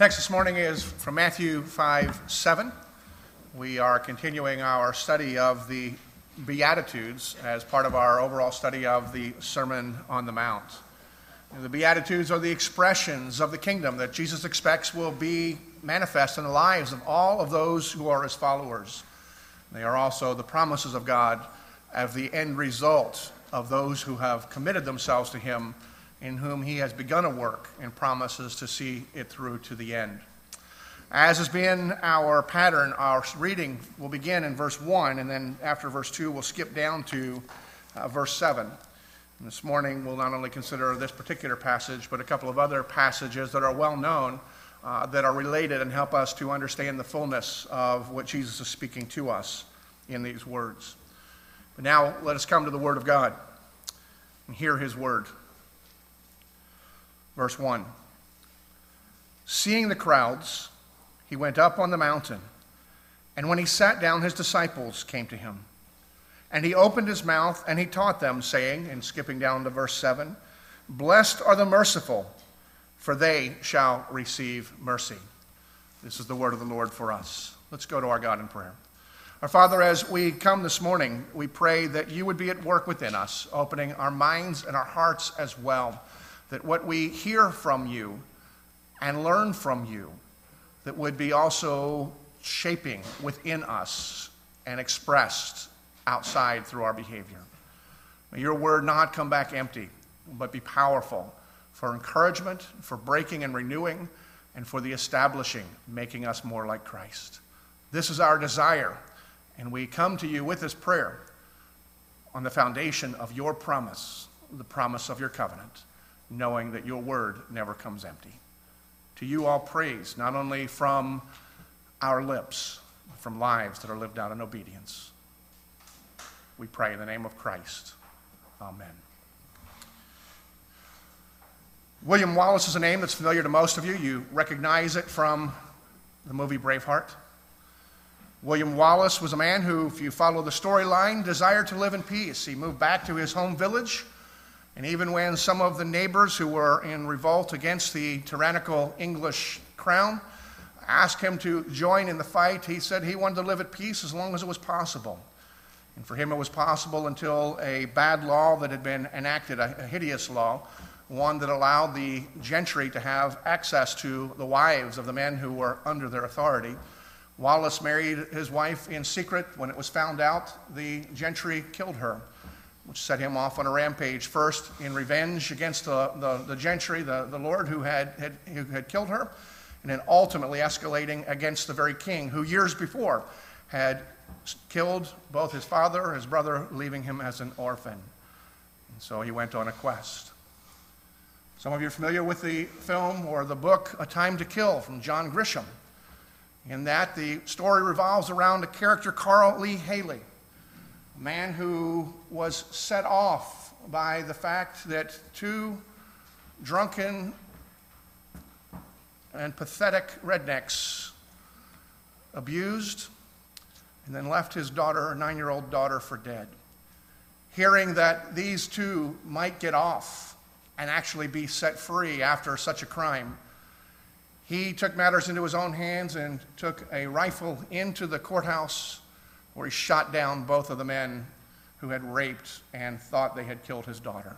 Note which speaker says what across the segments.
Speaker 1: Text this morning is from Matthew 5 7. We are continuing our study of the Beatitudes as part of our overall study of the Sermon on the Mount. The Beatitudes are the expressions of the kingdom that Jesus expects will be manifest in the lives of all of those who are his followers. They are also the promises of God as the end result of those who have committed themselves to him in whom he has begun a work and promises to see it through to the end. As has been our pattern, our reading will begin in verse 1, and then after verse 2, we'll skip down to uh, verse 7. And this morning, we'll not only consider this particular passage, but a couple of other passages that are well known, uh, that are related, and help us to understand the fullness of what Jesus is speaking to us in these words. But now, let us come to the Word of God and hear His Word. Verse 1 Seeing the crowds, he went up on the mountain. And when he sat down, his disciples came to him. And he opened his mouth and he taught them, saying, and skipping down to verse 7 Blessed are the merciful, for they shall receive mercy. This is the word of the Lord for us. Let's go to our God in prayer. Our Father, as we come this morning, we pray that you would be at work within us, opening our minds and our hearts as well that what we hear from you and learn from you that would be also shaping within us and expressed outside through our behavior. May your word not come back empty, but be powerful for encouragement, for breaking and renewing, and for the establishing, making us more like Christ. This is our desire, and we come to you with this prayer on the foundation of your promise, the promise of your covenant knowing that your word never comes empty. To you, all praise, not only from our lips, but from lives that are lived out in obedience. We pray in the name of Christ. Amen. William Wallace is a name that's familiar to most of you. You recognize it from the movie Braveheart. William Wallace was a man who, if you follow the storyline, desired to live in peace. He moved back to his home village and even when some of the neighbors who were in revolt against the tyrannical English crown asked him to join in the fight, he said he wanted to live at peace as long as it was possible. And for him, it was possible until a bad law that had been enacted, a, hideous law, one that allowed the gentry to have access to the wives of the men who were under their authority. Wallace married his wife in secret. When it was found out, the gentry killed her which set him off on a rampage, first in revenge against the, the, the gentry, the, the lord who had, had, who had killed her, and then ultimately escalating against the very king who years before had killed both his father, and his brother, leaving him as an orphan. And so he went on a quest. Some of you are familiar with the film or the book A Time to Kill from John Grisham. In that, the story revolves around a character, Carl Lee Hailey man who was set off by the fact that two drunken and pathetic rednecks abused and then left his daughter, a nine year old daughter, for dead. Hearing that these two might get off and actually be set free after such a crime, he took matters into his own hands and took a rifle into the courthouse where he shot down both of the men who had raped and thought they had killed his daughter.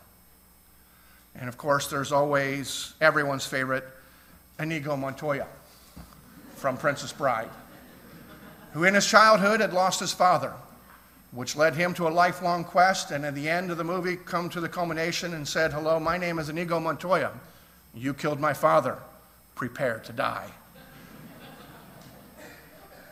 Speaker 1: And of course, there's always everyone's favorite, Inigo Montoya from Princess Bride, who in his childhood had lost his father, which led him to a lifelong quest, and at the end of the movie, come to the culmination and said, Hello, my name is Inigo Montoya. You killed my father. Prepare to die.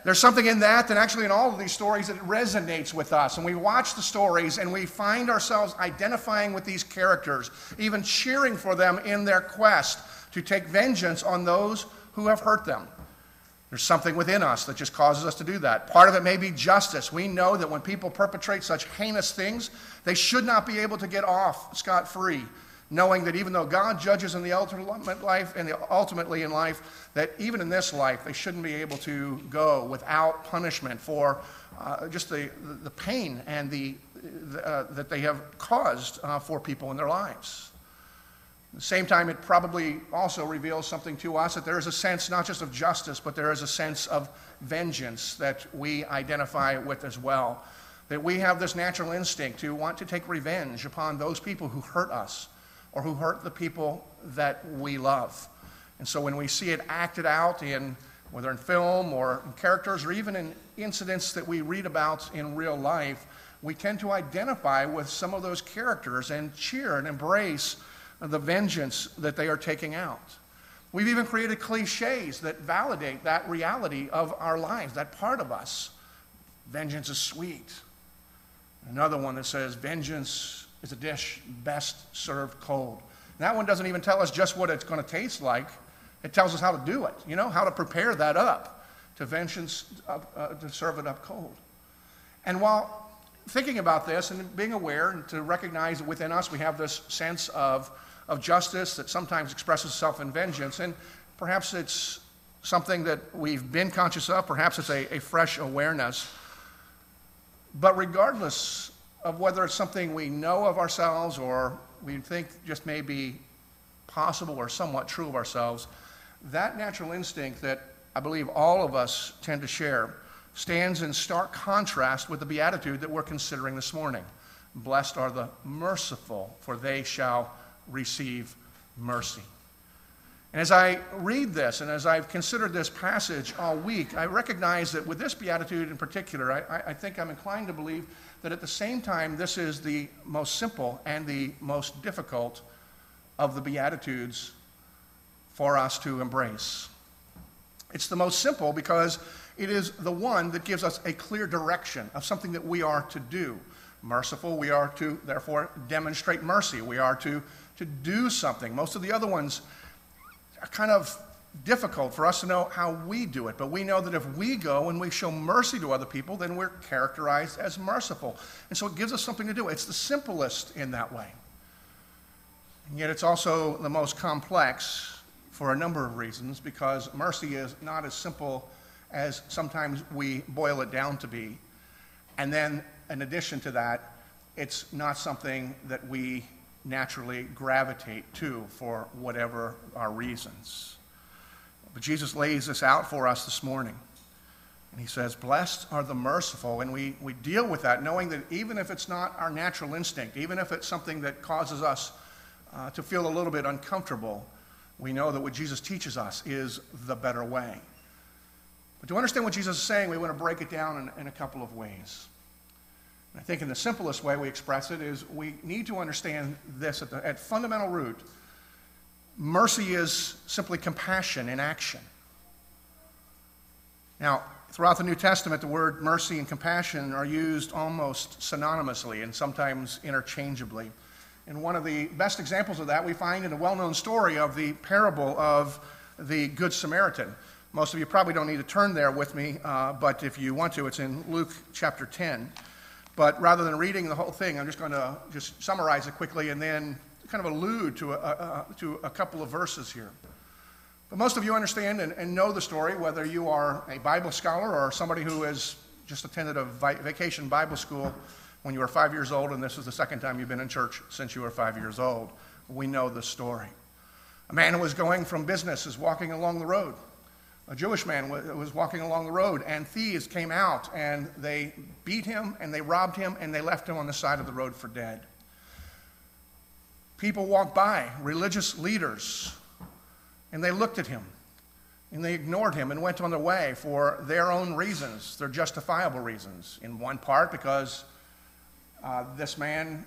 Speaker 1: There's something in that, and actually in all of these stories, that resonates with us. And we watch the stories and we find ourselves identifying with these characters, even cheering for them in their quest to take vengeance on those who have hurt them. There's something within us that just causes us to do that. Part of it may be justice. We know that when people perpetrate such heinous things, they should not be able to get off scot free knowing that even though God judges in the ultimate life and ultimately in life, that even in this life they shouldn't be able to go without punishment for uh, just the, the pain and the, uh, that they have caused uh, for people in their lives. At the same time, it probably also reveals something to us that there is a sense not just of justice, but there is a sense of vengeance that we identify with as well. That we have this natural instinct to want to take revenge upon those people who hurt us or who hurt the people that we love. And so when we see it acted out in whether in film or in characters or even in incidents that we read about in real life, we tend to identify with some of those characters and cheer and embrace the vengeance that they are taking out. We've even created cliches that validate that reality of our lives, that part of us. Vengeance is sweet. Another one that says, Vengeance is a dish best served cold. And that one doesn't even tell us just what it's going to taste like, it tells us how to do it, you know, how to prepare that up to vengeance, uh, to serve it up cold. And while thinking about this and being aware and to recognize that within us we have this sense of of justice that sometimes expresses itself in vengeance. And perhaps it's something that we've been conscious of, perhaps it's a, a fresh awareness. But regardless of whether it's something we know of ourselves or we think just may be possible or somewhat true of ourselves, that natural instinct that I believe all of us tend to share stands in stark contrast with the beatitude that we're considering this morning. Blessed are the merciful, for they shall receive mercy. And as I read this and as I've considered this passage all week, I recognize that with this beatitude in particular, I, I, think I'm inclined to believe that at the same time, this is the most simple and the most difficult of the beatitudes for us to embrace. It's the most simple because it is the one that gives us a clear direction of something that we are to do. Merciful, we are to therefore demonstrate mercy. We are to to do something. Most of the other ones are kind of difficult for us to know how we do it, but we know that if we go and we show mercy to other people, then we're characterized as merciful. And so it gives us something to do. It's the simplest in that way. And yet it's also the most complex for a number of reasons because mercy is not as simple as sometimes we boil it down to be. And then, in addition to that, it's not something that we naturally gravitate to for whatever our reasons. But Jesus lays this out for us this morning. And he says, Blessed are the merciful. And we, we deal with that knowing that even if it's not our natural instinct, even if it's something that causes us uh, to feel a little bit uncomfortable, we know that what Jesus teaches us is the better way. But to understand what Jesus is saying, we want to break it down in, in a couple of ways. I think in the simplest way we express it is we need to understand this at, the, at fundamental root. Mercy is simply compassion in action. Now, throughout the New Testament, the word mercy and compassion are used almost synonymously and sometimes interchangeably. And one of the best examples of that we find in a well known story of the parable of the Good Samaritan. Most of you probably don't need to turn there with me, uh, but if you want to, it's in Luke chapter 10. But rather than reading the whole thing, I'm just going to just summarize it quickly and then kind of allude to a, a, to a couple of verses here. But most of you understand and, and, know the story, whether you are a Bible scholar or somebody who has just attended a vacation Bible school when you were five years old, and this is the second time you've been in church since you were five years old. We know the story. A man who was going from business is walking along the road a Jewish man was walking along the road, and thieves came out and they beat him and they robbed him and they left him on the side of the road for dead. People walked by, religious leaders, and they looked at him and they ignored him and went on their way for their own reasons, their justifiable reasons. In one part, because uh, this man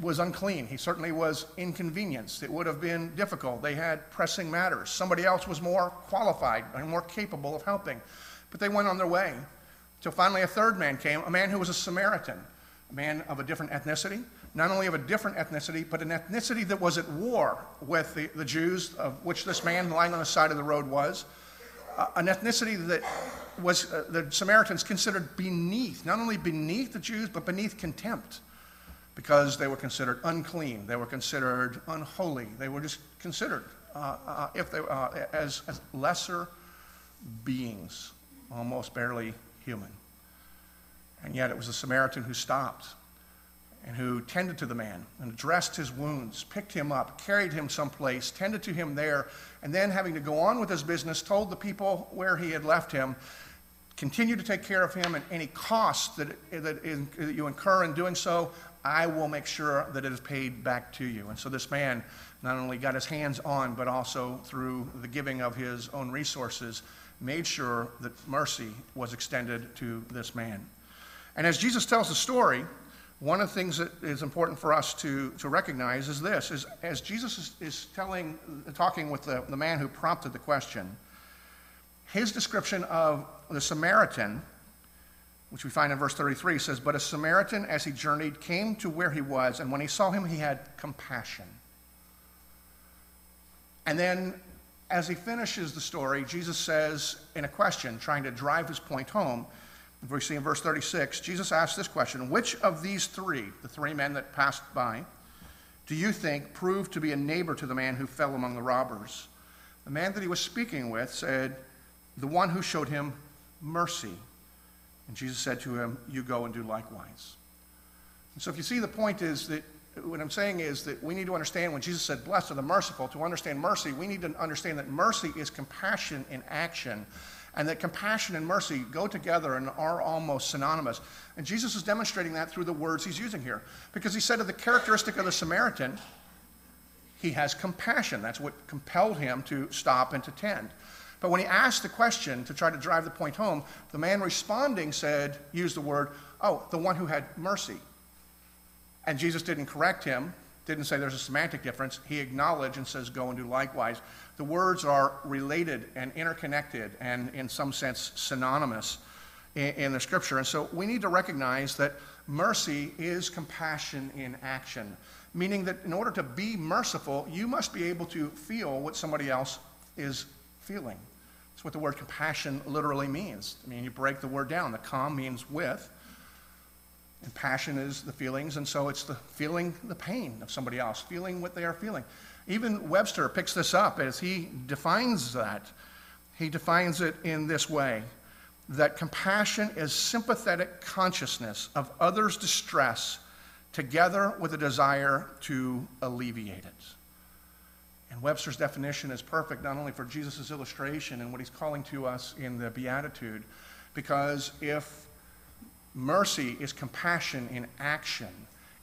Speaker 1: was unclean. He certainly was inconvenienced. It would have been difficult. They had pressing matters. Somebody else was more qualified and more capable of helping. But they went on their way. Till finally a third man came, a man who was a Samaritan, a man of a different ethnicity, not only of a different ethnicity, but an ethnicity that was at war with the, the Jews, of which this man lying on the side of the road was. Uh, an ethnicity that was uh, the Samaritans considered beneath, not only beneath the Jews, but beneath contempt because they were considered unclean, they were considered unholy, they were just considered uh, uh, if they, uh, as, as lesser beings, almost barely human. And yet it was the Samaritan who stopped and who tended to the man and dressed his wounds, picked him up, carried him someplace, tended to him there, and then having to go on with his business, told the people where he had left him, continue to take care of him, and any cost that, that, in, that you incur in doing so, I will make sure that it is paid back to you. And so this man not only got his hands on, but also through the giving of his own resources, made sure that mercy was extended to this man. And as Jesus tells the story, one of the things that is important for us to, to recognize is this is as Jesus is, is telling, talking with the, the man who prompted the question, his description of the Samaritan, which we find in verse 33, says, But a Samaritan, as he journeyed, came to where he was, and when he saw him, he had compassion. And then, as he finishes the story, Jesus says, in a question, trying to drive his point home, we see in verse 36, Jesus asks this question Which of these three, the three men that passed by, do you think proved to be a neighbor to the man who fell among the robbers? The man that he was speaking with said, The one who showed him mercy. And Jesus said to him, You go and do likewise. And so if you see, the point is that what I'm saying is that we need to understand when Jesus said, Blessed are the merciful, to understand mercy, we need to understand that mercy is compassion in action and that compassion and mercy go together and are almost synonymous. And Jesus is demonstrating that through the words he's using here. Because he said of the characteristic of the Samaritan, he has compassion. That's what compelled him to stop and to tend. But when he asked the question to try to drive the point home, the man responding said, used the word, oh, the one who had mercy. And Jesus didn't correct him, didn't say there's a semantic difference. He acknowledged and says, go and do likewise. The words are related and interconnected and, in some sense, synonymous in, in the scripture. And so we need to recognize that mercy is compassion in action, meaning that in order to be merciful, you must be able to feel what somebody else is feeling. That's what the word compassion literally means. I mean, you break the word down. The com means with, and passion is the feelings, and so it's the feeling the pain of somebody else, feeling what they are feeling. Even Webster picks this up as he defines that. He defines it in this way that compassion is sympathetic consciousness of others' distress together with a desire to alleviate it. And Webster's definition is perfect not only for Jesus' illustration and what he's calling to us in the Beatitude, because if mercy is compassion in action,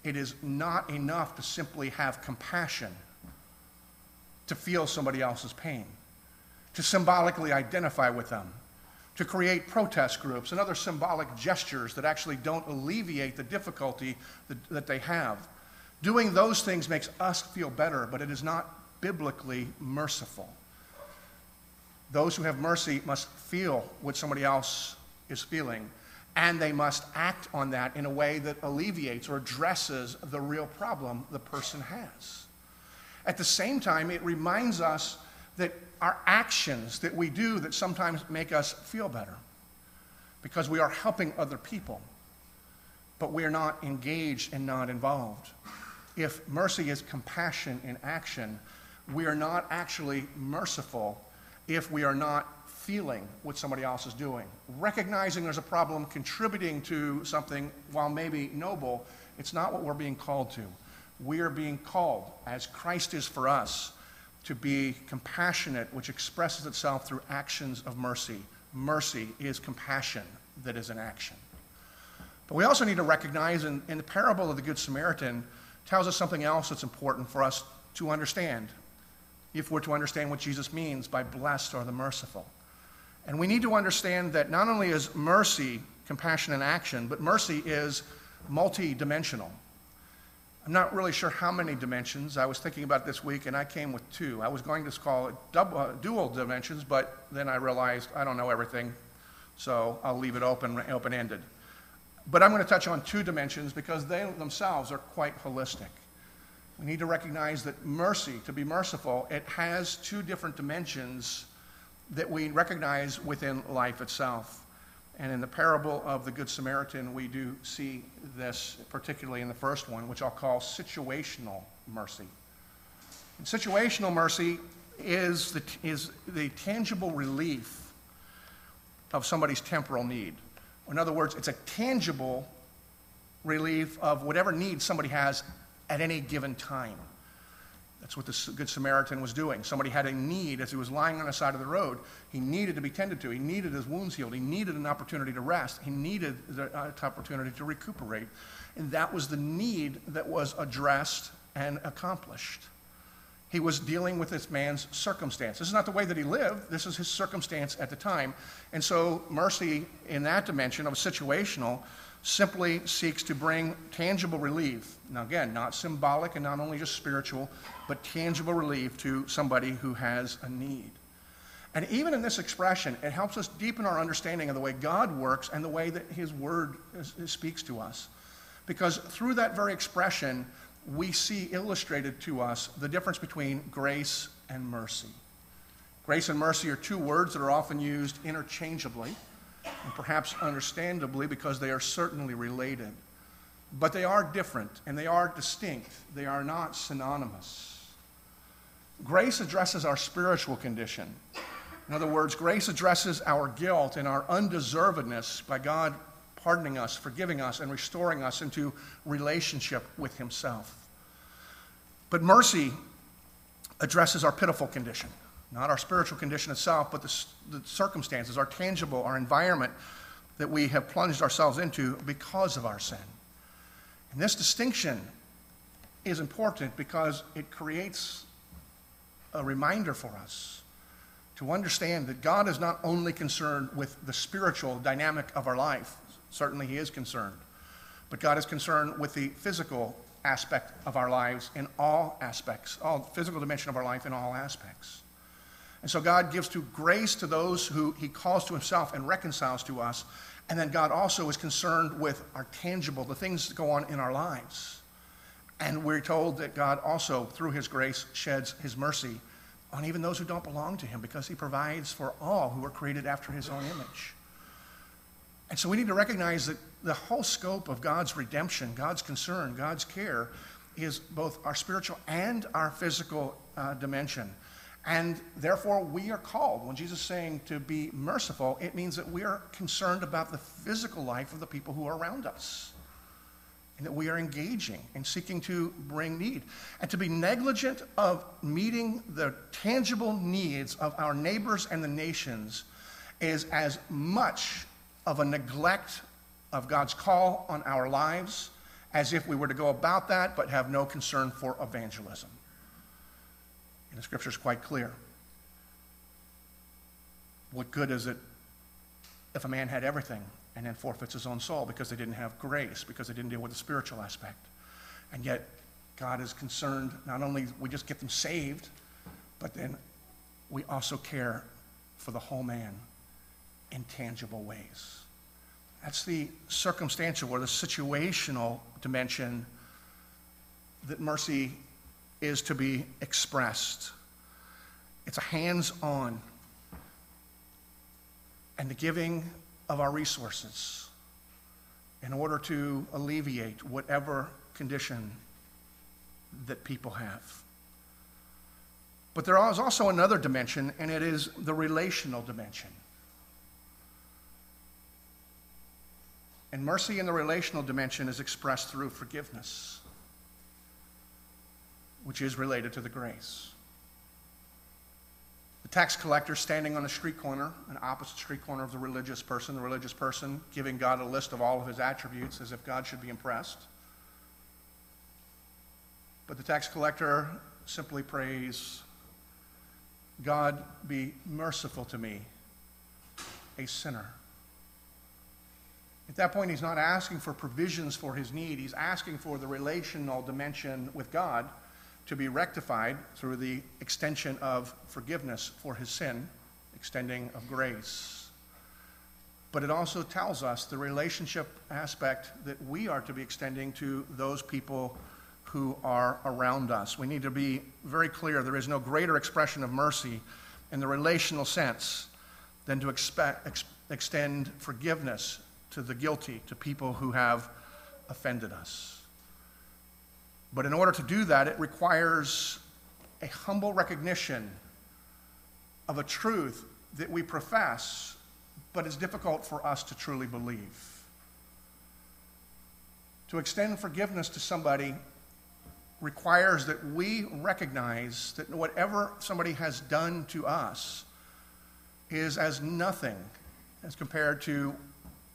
Speaker 1: it is not enough to simply have compassion to feel somebody else's pain, to symbolically identify with them, to create protest groups and other symbolic gestures that actually don't alleviate the difficulty that, that they have. Doing those things makes us feel better, but it is not biblically merciful. Those who have mercy must feel what somebody else is feeling, and they must act on that in a way that alleviates or addresses the real problem the person has. At the same time, it reminds us that our actions that we do that sometimes make us feel better because we are helping other people, but we are not engaged and not involved. If mercy is compassion in action, we are not actually merciful if we are not feeling what somebody else is doing. Recognizing there's a problem, contributing to something, while maybe noble, it's not what we're being called to. We are being called, as Christ is for us, to be compassionate, which expresses itself through actions of mercy. Mercy is compassion that is an action. But we also need to recognize, in, in the parable of the Good Samaritan, tells us something else that's important for us to understand if we're to understand what Jesus means by blessed are the merciful. And we need to understand that not only is mercy compassion in action, but mercy is multidimensional. I'm not really sure how many dimensions. I was thinking about this week and I came with two. I was going to call it double, uh, dual dimensions, but then I realized I don't know everything, so I'll leave it open, open-ended. But I'm going to touch on two dimensions because they themselves are quite holistic. We need to recognize that mercy, to be merciful, it has two different dimensions that we recognize within life itself. And in the parable of the Good Samaritan, we do see this, particularly in the first one, which I'll call situational mercy. And situational mercy is the, is the tangible relief of somebody's temporal need. In other words, it's a tangible relief of whatever need somebody has at any given time. That's what the Good Samaritan was doing. Somebody had a need as he was lying on the side of the road. He needed to be tended to. He needed his wounds healed. He needed an opportunity to rest. He needed the uh, opportunity to recuperate. And that was the need that was addressed and accomplished. He was dealing with this man's circumstance. This is not the way that he lived, this is his circumstance at the time. And so, mercy in that dimension of situational simply seeks to bring tangible relief. Now, again, not symbolic and not only just spiritual, but tangible relief to somebody who has a need. And even in this expression, it helps us deepen our understanding of the way God works and the way that His Word is, is speaks to us. Because through that very expression, we see illustrated to us the difference between grace and mercy. Grace and mercy are two words that are often used interchangeably and perhaps understandably because they are certainly related. But they are different and they are distinct, they are not synonymous. Grace addresses our spiritual condition. In other words, grace addresses our guilt and our undeservedness by God pardoning us, forgiving us, and restoring us into relationship with Himself. But mercy addresses our pitiful condition. Not our spiritual condition itself, but the, the circumstances, our tangible, our environment that we have plunged ourselves into because of our sin. And this distinction is important because it creates a reminder for us to understand that God is not only concerned with the spiritual dynamic of our life, certainly He is concerned, but God is concerned with the physical aspect of our lives in all aspects, all physical dimension of our life in all aspects. And so God gives to grace to those who he calls to himself and reconciles to us. And then God also is concerned with our tangible, the things that go on in our lives. And we're told that God also, through his grace, sheds his mercy on even those who don't belong to him because he provides for all who are created after his own image. And so we need to recognize that the whole scope of God's redemption, God's concern, God's care is both our spiritual and our physical uh, dimension. And therefore, we are called. When Jesus is saying to be merciful, it means that we are concerned about the physical life of the people who are around us. And that we are engaging and seeking to bring need. And to be negligent of meeting the tangible needs of our neighbors and the nations is as much of a neglect of God's call on our lives as if we were to go about that but have no concern for evangelism. The scripture is quite clear. What good is it if a man had everything and then forfeits his own soul because they didn't have grace, because they didn't deal with the spiritual aspect? And yet, God is concerned not only we just get them saved, but then we also care for the whole man in tangible ways. That's the circumstantial or the situational dimension that mercy is to be expressed. It's a hands on and the giving of our resources in order to alleviate whatever condition that people have. But there is also another dimension, and it is the relational dimension. And mercy in the relational dimension is expressed through forgiveness which is related to the grace. The tax collector standing on a street corner, an opposite street corner of the religious person, the religious person giving God a list of all of his attributes as if God should be impressed. But the tax collector simply prays, God be merciful to me, a sinner. At that point, he's not asking for provisions for his need, he's asking for the relational dimension with God to be rectified through the extension of forgiveness for his sin, extending of grace. But it also tells us the relationship aspect that we are to be extending to those people who are around us. We need to be very clear there is no greater expression of mercy in the relational sense than to expect, ex- extend forgiveness to the guilty, to people who have offended us. But in order to do that, it requires a humble recognition of a truth that we profess, but is difficult for us to truly believe. To extend forgiveness to somebody requires that we recognize that whatever somebody has done to us is as nothing as compared to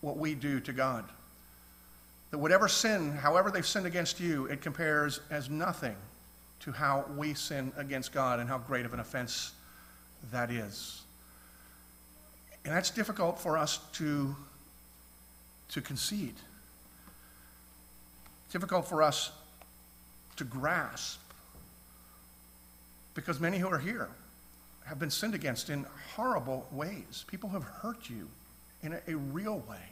Speaker 1: what we do to God. That whatever sin, however they've sinned against you, it compares as nothing to how we sin against God and how great of an offense that is. And that's difficult for us to, to concede. Difficult for us to grasp. Because many who are here have been sinned against in horrible ways. People have hurt you in a, a real way.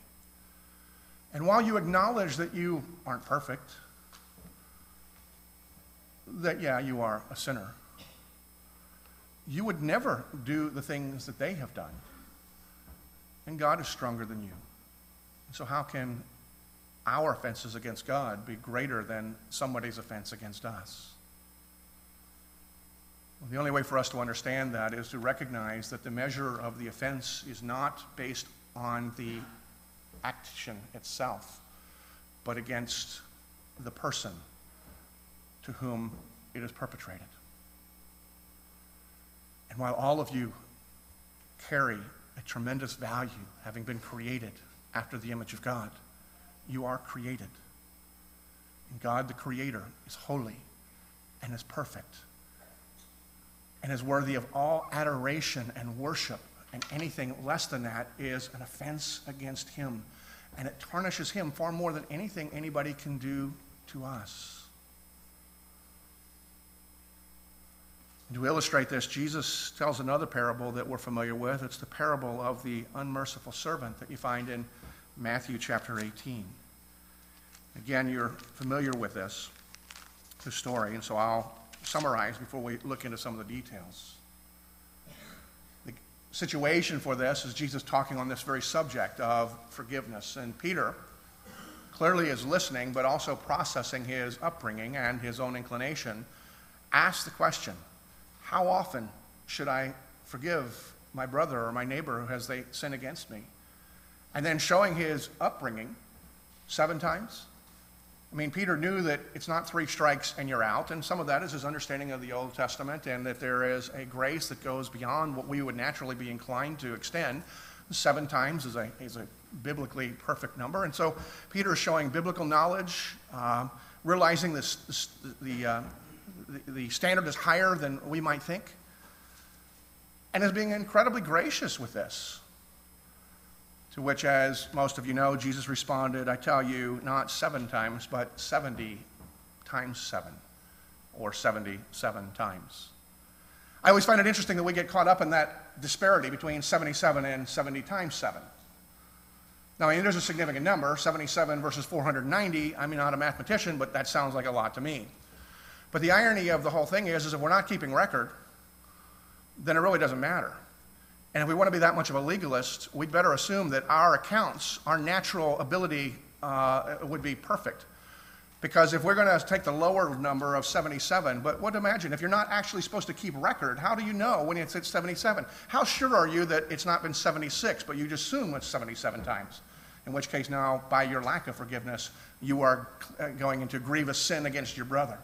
Speaker 1: And while you acknowledge that you aren't perfect, that, yeah, you are a sinner, you would never do the things that they have done. And God is stronger than you. So, how can our offenses against God be greater than somebody's offense against us? Well, the only way for us to understand that is to recognize that the measure of the offense is not based on the action itself, but against the person to whom it is perpetrated. And while all of you carry a tremendous value, having been created after the image of God, you are created. And God, the Creator, is holy and is perfect and is worthy of all adoration and worship. And anything less than that is an offense against Him. And it tarnishes Him far more than anything anybody can do to us. And to illustrate this, Jesus tells another parable that we're familiar with. It's the parable of the unmerciful servant that you find in Matthew chapter 18. Again, you're familiar with this, the story, and so I'll summarize before we look into some of the details. Situation for this is Jesus talking on this very subject of forgiveness. And Peter clearly is listening, but also processing his upbringing and his own inclination, asks the question How often should I forgive my brother or my neighbor who has they sin against me? And then showing his upbringing seven times, I mean, Peter knew that it's not three strikes and you're out, and some of that is his understanding of the Old Testament and that there is a grace that goes beyond what we would naturally be inclined to extend. Seven times is a, is a biblically perfect number. And so Peter is showing biblical knowledge, uh, realizing this, this the, uh, the, the standard is higher than we might think, and is being incredibly gracious with this. To which, as most of you know, Jesus responded, I tell you, not seven times, but 70 times seven, or 77 times. I always find it interesting that we get caught up in that disparity between 77 and 70 times 7. Now, I mean, there's a significant number 77 versus 490. I'm not a mathematician, but that sounds like a lot to me. But the irony of the whole thing is, is if we're not keeping record, then it really doesn't matter. And if we want to be that much of a legalist, we'd better assume that our accounts, our natural ability uh, would be perfect. Because if we're going to take the lower number of 77, but what imagine if you're not actually supposed to keep record, how do you know when it's at 77? How sure are you that it's not been 76, but you just assume it's 77 times? In which case, now, by your lack of forgiveness, you are uh, going into grievous sin against your brother.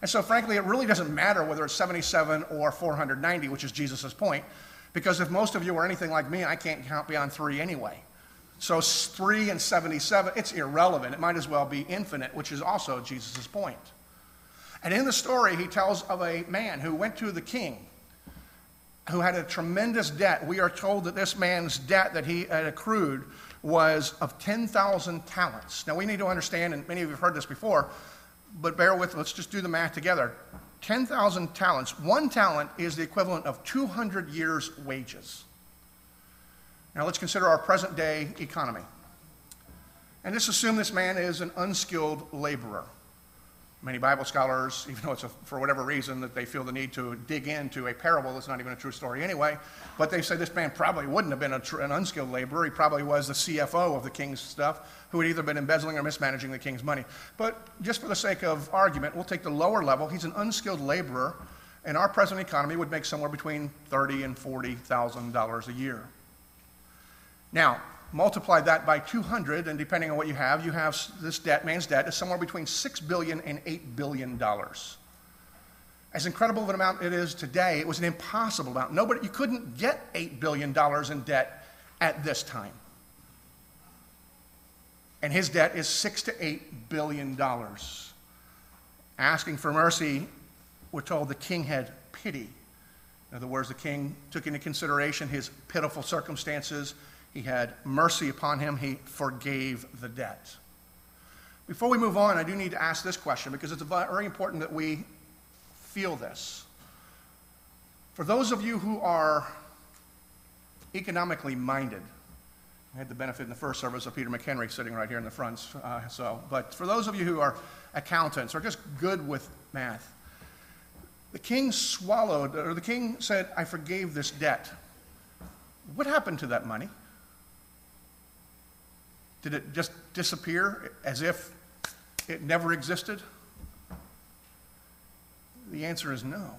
Speaker 1: And so, frankly, it really doesn't matter whether it's 77 or 490, which is Jesus' point. Because if most of you are anything like me, I can't count beyond three anyway. So 3 and 77, it's irrelevant. It might as well be infinite, which is also Jesus' point. And in the story, he tells of a man who went to the king who had a tremendous debt. We are told that this man's debt that he had accrued was of 10,000 talents. Now, we need to understand, and many of you have heard this before, but bear with, let's just do the math together. 10,000 talents. One talent is the equivalent of 200 years' wages. Now let's consider our present day economy. And let's assume this man is an unskilled laborer. Many Bible scholars, even though it's a, for whatever reason that they feel the need to dig into a parable that's not even a true story anyway, but they say this man probably wouldn't have been tr- an unskilled laborer. He probably was the CFO of the king's stuff who had either been embezzling or mismanaging the king's money. But just for the sake of argument, we'll take the lower level. He's an unskilled laborer, and our present economy would make somewhere between thirty and forty thousand dollars a year. Now, multiply that by 200, and depending on what you have, you have this debt, man's debt, is somewhere between $6 billion and $8 billion. As incredible of an amount it is today, it was an impossible amount. Nobody, you couldn't get $8 billion in debt at this time. And his debt is six to eight billion dollars. Asking for mercy, we're told the king had pity. In other words, the king took into consideration his pitiful circumstances. He had mercy upon him. He forgave the debt. Before we move on, I do need to ask this question because it's very important that we feel this. For those of you who are economically minded, I had the benefit in the first service of Peter McHenry sitting right here in the front. Uh, so, but for those of you who are accountants or just good with math, the king swallowed, or the king said, I forgave this debt. What happened to that money? Did it just disappear as if it never existed? The answer is no.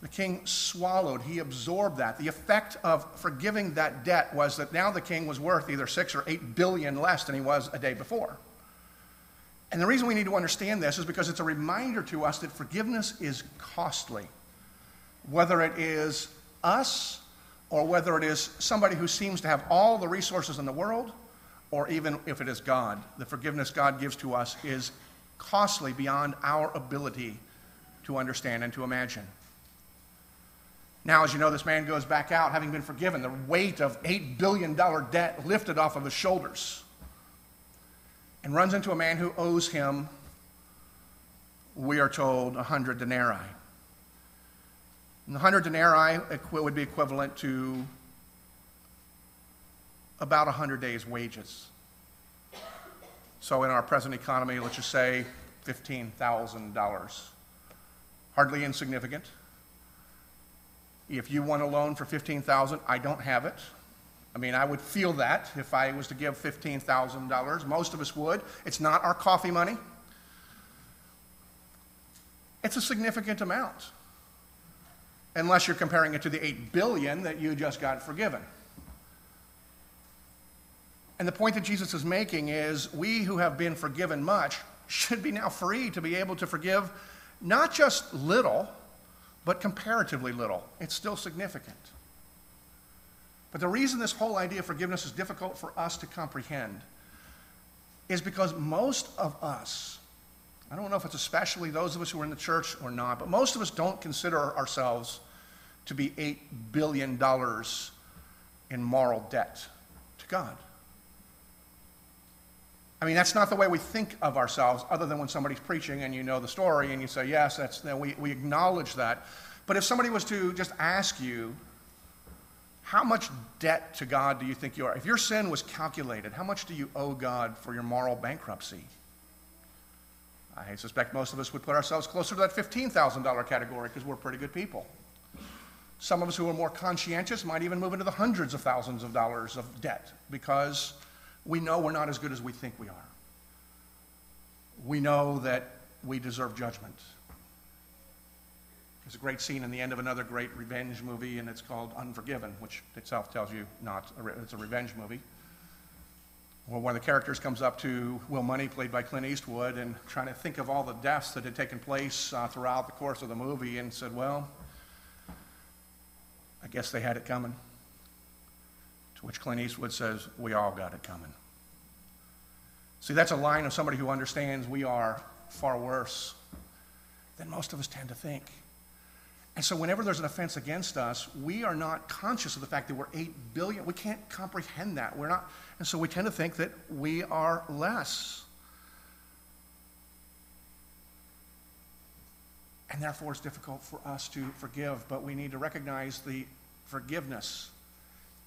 Speaker 1: The king swallowed, he absorbed that. The effect of forgiving that debt was that now the king was worth either six or eight billion less than he was a day before. And the reason we need to understand this is because it's a reminder to us that forgiveness is costly. Whether it is us or whether it is somebody who seems to have all the resources in the world, or even if it is God, the forgiveness God gives to us is costly beyond our ability to understand and to imagine. Now, as you know, this man goes back out having been forgiven, the weight of $8 billion debt lifted off of his shoulders, and runs into a man who owes him, we are told, 100 denarii. And the 100 denarii would be equivalent to about 100 days' wages. So, in our present economy, let's just say $15,000. Hardly insignificant. If you want a loan for 15000 I don't have it. I mean, I would feel that if I was to give $15,000. Most of us would. It's not our coffee money. It's a significant amount. Unless you're comparing it to the 8 billion that you just got forgiven. And the point that Jesus is making is we who have been forgiven much should be now free to be able to forgive not just little, but comparatively little. It's still significant. But the reason this whole idea of forgiveness is difficult for us to comprehend is because most of us, I don't know if it's especially those of us who are in the church or not, but most of us don't consider ourselves to be $8 billion in moral debt to God. I mean, that's not the way we think of ourselves, other than when somebody's preaching and you know the story and you say, yes, that's, know, we, we acknowledge that. But if somebody was to just ask you, how much debt to God do you think you are? If your sin was calculated, how much do you owe God for your moral bankruptcy? I suspect most of us would put ourselves closer to that $15,000 category because we're pretty good people. Some of us who are more conscientious might even move into the hundreds of thousands of dollars of debt because we know we're not as good as we think we are. We know that we deserve judgment. There's a great scene in the end of another great revenge movie, and it's called Unforgiven, which itself tells you not it's a revenge movie. Well, one of the characters comes up to Will Munny, played by Clint Eastwood, and trying to think of all the deaths that had taken place uh, throughout the course of the movie, and said, "Well, I guess they had it coming." To which Clint Eastwood says, We all got it coming. See, that's a line of somebody who understands we are far worse than most of us tend to think. And so, whenever there's an offense against us, we are not conscious of the fact that we're 8 billion. We can't comprehend that. We're not, and so we tend to think that we are less. And therefore, it's difficult for us to forgive, but we need to recognize the forgiveness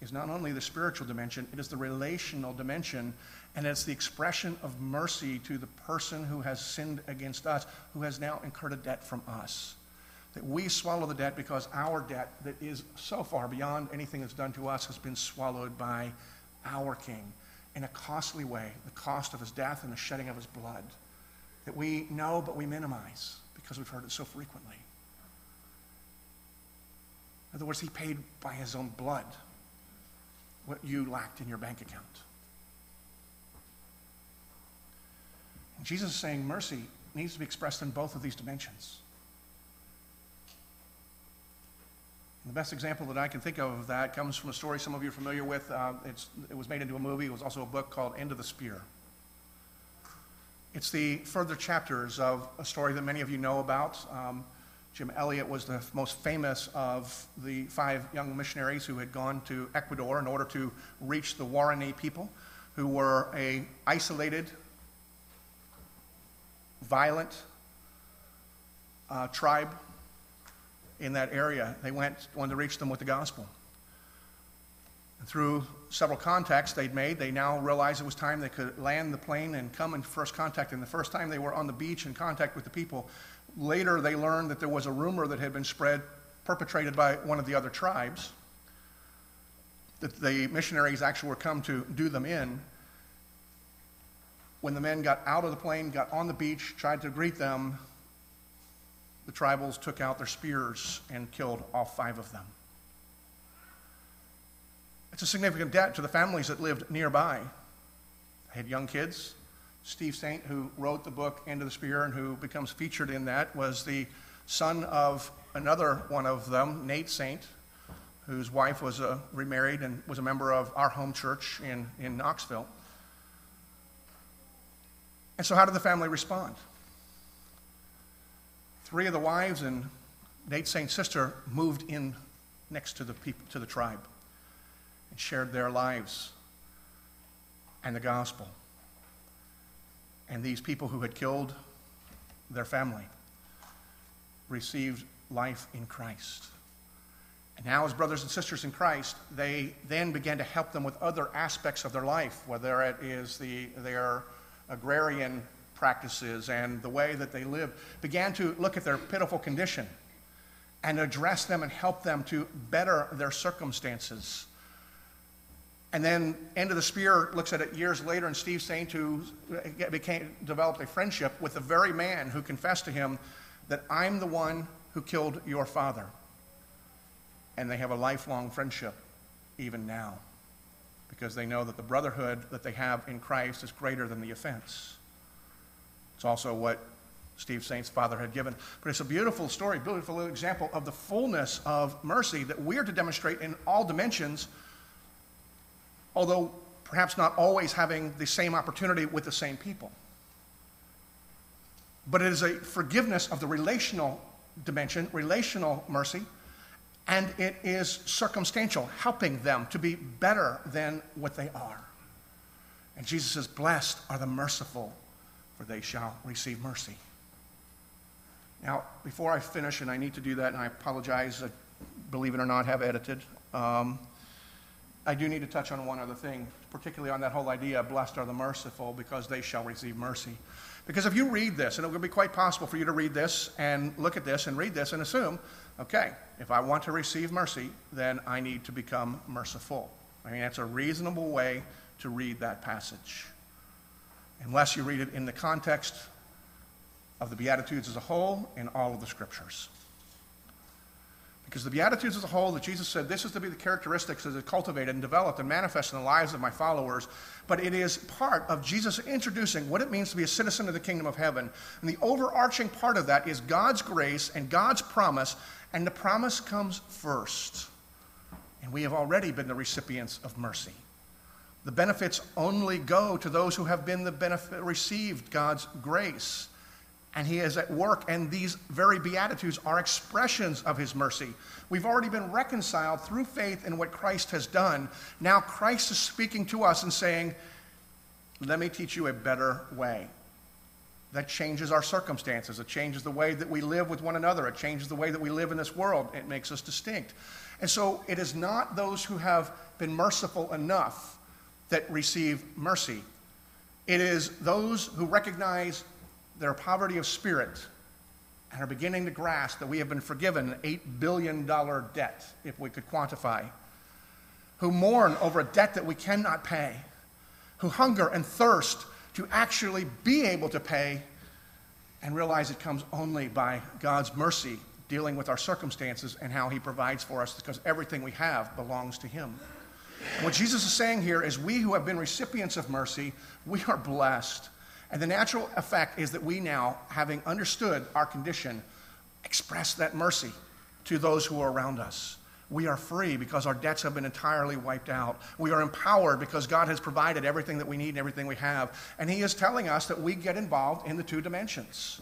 Speaker 1: is not only the spiritual dimension, it is the relational dimension, and it's the expression of mercy to the person who has sinned against us, who has now incurred a debt from us. That we swallow the debt because our debt, that is so far beyond anything that's done to us, has been swallowed by our King in a costly way the cost of his death and the shedding of his blood. That we know but we minimize because we've heard it so frequently. In other words, he paid by his own blood what you lacked in your bank account. And Jesus is saying mercy needs to be expressed in both of these dimensions. The best example that I can think of of that comes from a story some of you are familiar with. Uh, it was made into a movie. It was also a book called End of the Spear. It's the further chapters of a story that many of you know about. Um, Jim Elliot was the most famous of the five young missionaries who had gone to Ecuador in order to reach the Waorani people, who were a isolated, violent uh, tribe in that area. They went, wanted to reach them with the gospel. And through several contacts they'd made, they now realized it was time they could land the plane and come in first contact. And the first time they were on the beach in contact with the people, later they learned that there was a rumor that had been spread, perpetrated by one of the other tribes, that the missionaries actually were come to do them in. When the men got out of the plane, got on the beach, tried to greet them, the tribals took out their spears and killed all five of them. It's a significant debt to the families that lived nearby. They had young kids. Steve Saint, who wrote the book End of the Spear and who becomes featured in that, was the son of another one of them, Nate Saint, whose wife was a, remarried and was a member of our home church in, in Knoxville. And so, how did the family respond? Three of the wives and Nate Saint's sister moved in next to the, people, to the tribe and shared their lives and the gospel. And these people who had killed their family received life in Christ. And now, as brothers and sisters in Christ, they then began to help them with other aspects of their life, whether it is the, their agrarian practices and the way that they live, began to look at their pitiful condition and address them and help them to better their circumstances. And then End of the Spear looks at it years later, and Steve Saint, who uh, became, developed a friendship with the very man who confessed to him that I'm the one who killed your father. And they have a lifelong friendship even now because they know that the brotherhood that they have in Christ is greater than the offense. It's also what Steve Saint's father had given. But it's a beautiful story, beautiful example of the fullness of mercy that we are to demonstrate in all dimensions, although perhaps not always having the same opportunity with the same people. But it is a forgiveness of the relational dimension, relational mercy, and it is circumstantial, helping them to be better than what they are. And Jesus says, Blessed are the merciful, for they shall receive mercy. Now, before I finish, and I need to do that, and I apologize, I, believe it or not, have edited. Um, I do need to touch on one other thing, particularly on that whole idea blessed are the merciful because they shall receive mercy. Because if you read this, and it would be quite possible for you to read this and look at this and read this and assume, okay, if I want to receive mercy, then I need to become merciful. I mean, that's a reasonable way to read that passage unless you read it in the context of the Beatitudes as a whole and all of the scriptures. Because the Beatitudes as a whole, that Jesus said, this is to be the characteristics that are cultivated and developed and manifest in the lives of my followers, but it is part of Jesus introducing what it means to be a citizen of the kingdom of heaven. And the overarching part of that is God's grace and God's promise, and the promise comes first. And we have already been the recipients of mercy. The benefits only go to those who have been the benefit, received God's grace. And he is at work, and these very Beatitudes are expressions of his mercy. We've already been reconciled through faith in what Christ has done. Now Christ is speaking to us and saying, Let me teach you a better way. That changes our circumstances. It changes the way that we live with one another. It changes the way that we live in this world. It makes us distinct. And so it is not those who have been merciful enough that receive mercy. It is those who recognize their poverty of spirit and are beginning to grasp that we have been forgiven an $8 billion debt, if we could quantify, who mourn over a debt that we cannot pay, who hunger and thirst to actually be able to pay and realize it comes only by God's mercy dealing with our circumstances and how He provides for us because everything we have belongs to Him. What Jesus is saying here is we who have been recipients of mercy, we are blessed. And the natural effect is that we now, having understood our condition, express that mercy to those who are around us. We are free because our debts have been entirely wiped out. We are empowered because God has provided everything that we need and everything we have. And He is telling us that we get involved in the two dimensions.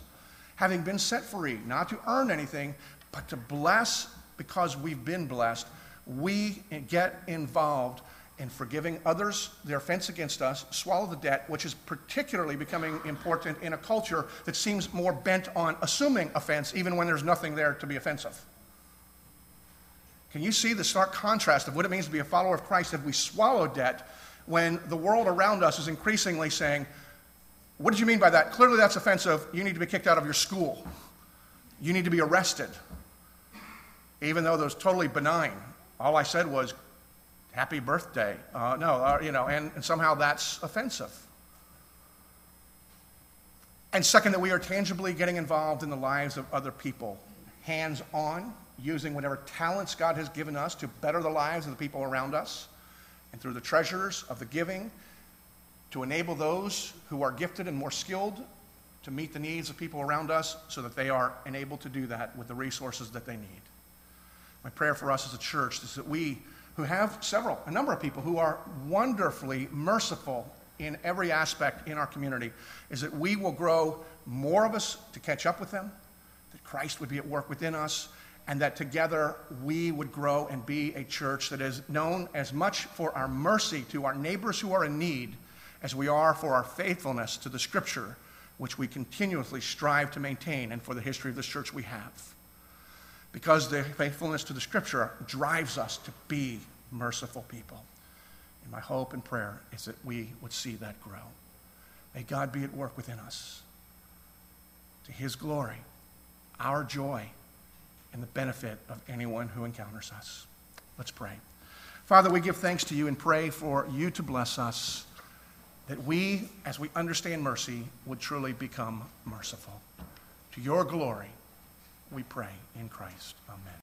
Speaker 1: Having been set free, not to earn anything, but to bless because we've been blessed, we get involved in forgiving others their offense against us, swallow the debt, which is particularly becoming important in a culture that seems more bent on assuming offense even when there's nothing there to be offensive. Can you see the stark contrast of what it means to be a follower of Christ if we swallow debt when the world around us is increasingly saying, What did you mean by that? Clearly that's offensive. You need to be kicked out of your school. You need to be arrested. Even though was totally benign. All I said was, Happy birthday. Uh, no, uh, you know, and, and somehow that's offensive. And second, that we are tangibly getting involved in the lives of other people, hands on, using whatever talents God has given us to better the lives of the people around us, and through the treasures of the giving, to enable those who are gifted and more skilled to meet the needs of people around us so that they are enabled to do that with the resources that they need. My prayer for us as a church is that we, who have several, a number of people who are wonderfully merciful in every aspect in our community, is that we will grow more of us to catch up with them, that Christ would be at work within us, and that together we would grow and be a church that is known as much for our mercy to our neighbors who are in need as we are for our faithfulness to the Scripture, which we continuously strive to maintain, and for the history of this church we have. Because the faithfulness to the Scripture drives us to be merciful people. And my hope and prayer is that we would see that grow. May God be at work within us to His glory, our joy and the benefit of anyone who encounters us. Let's pray. Father, we give thanks to you and pray for you to bless us, that we, as we understand mercy, would truly become merciful. To your glory, we pray in Christ. Amen.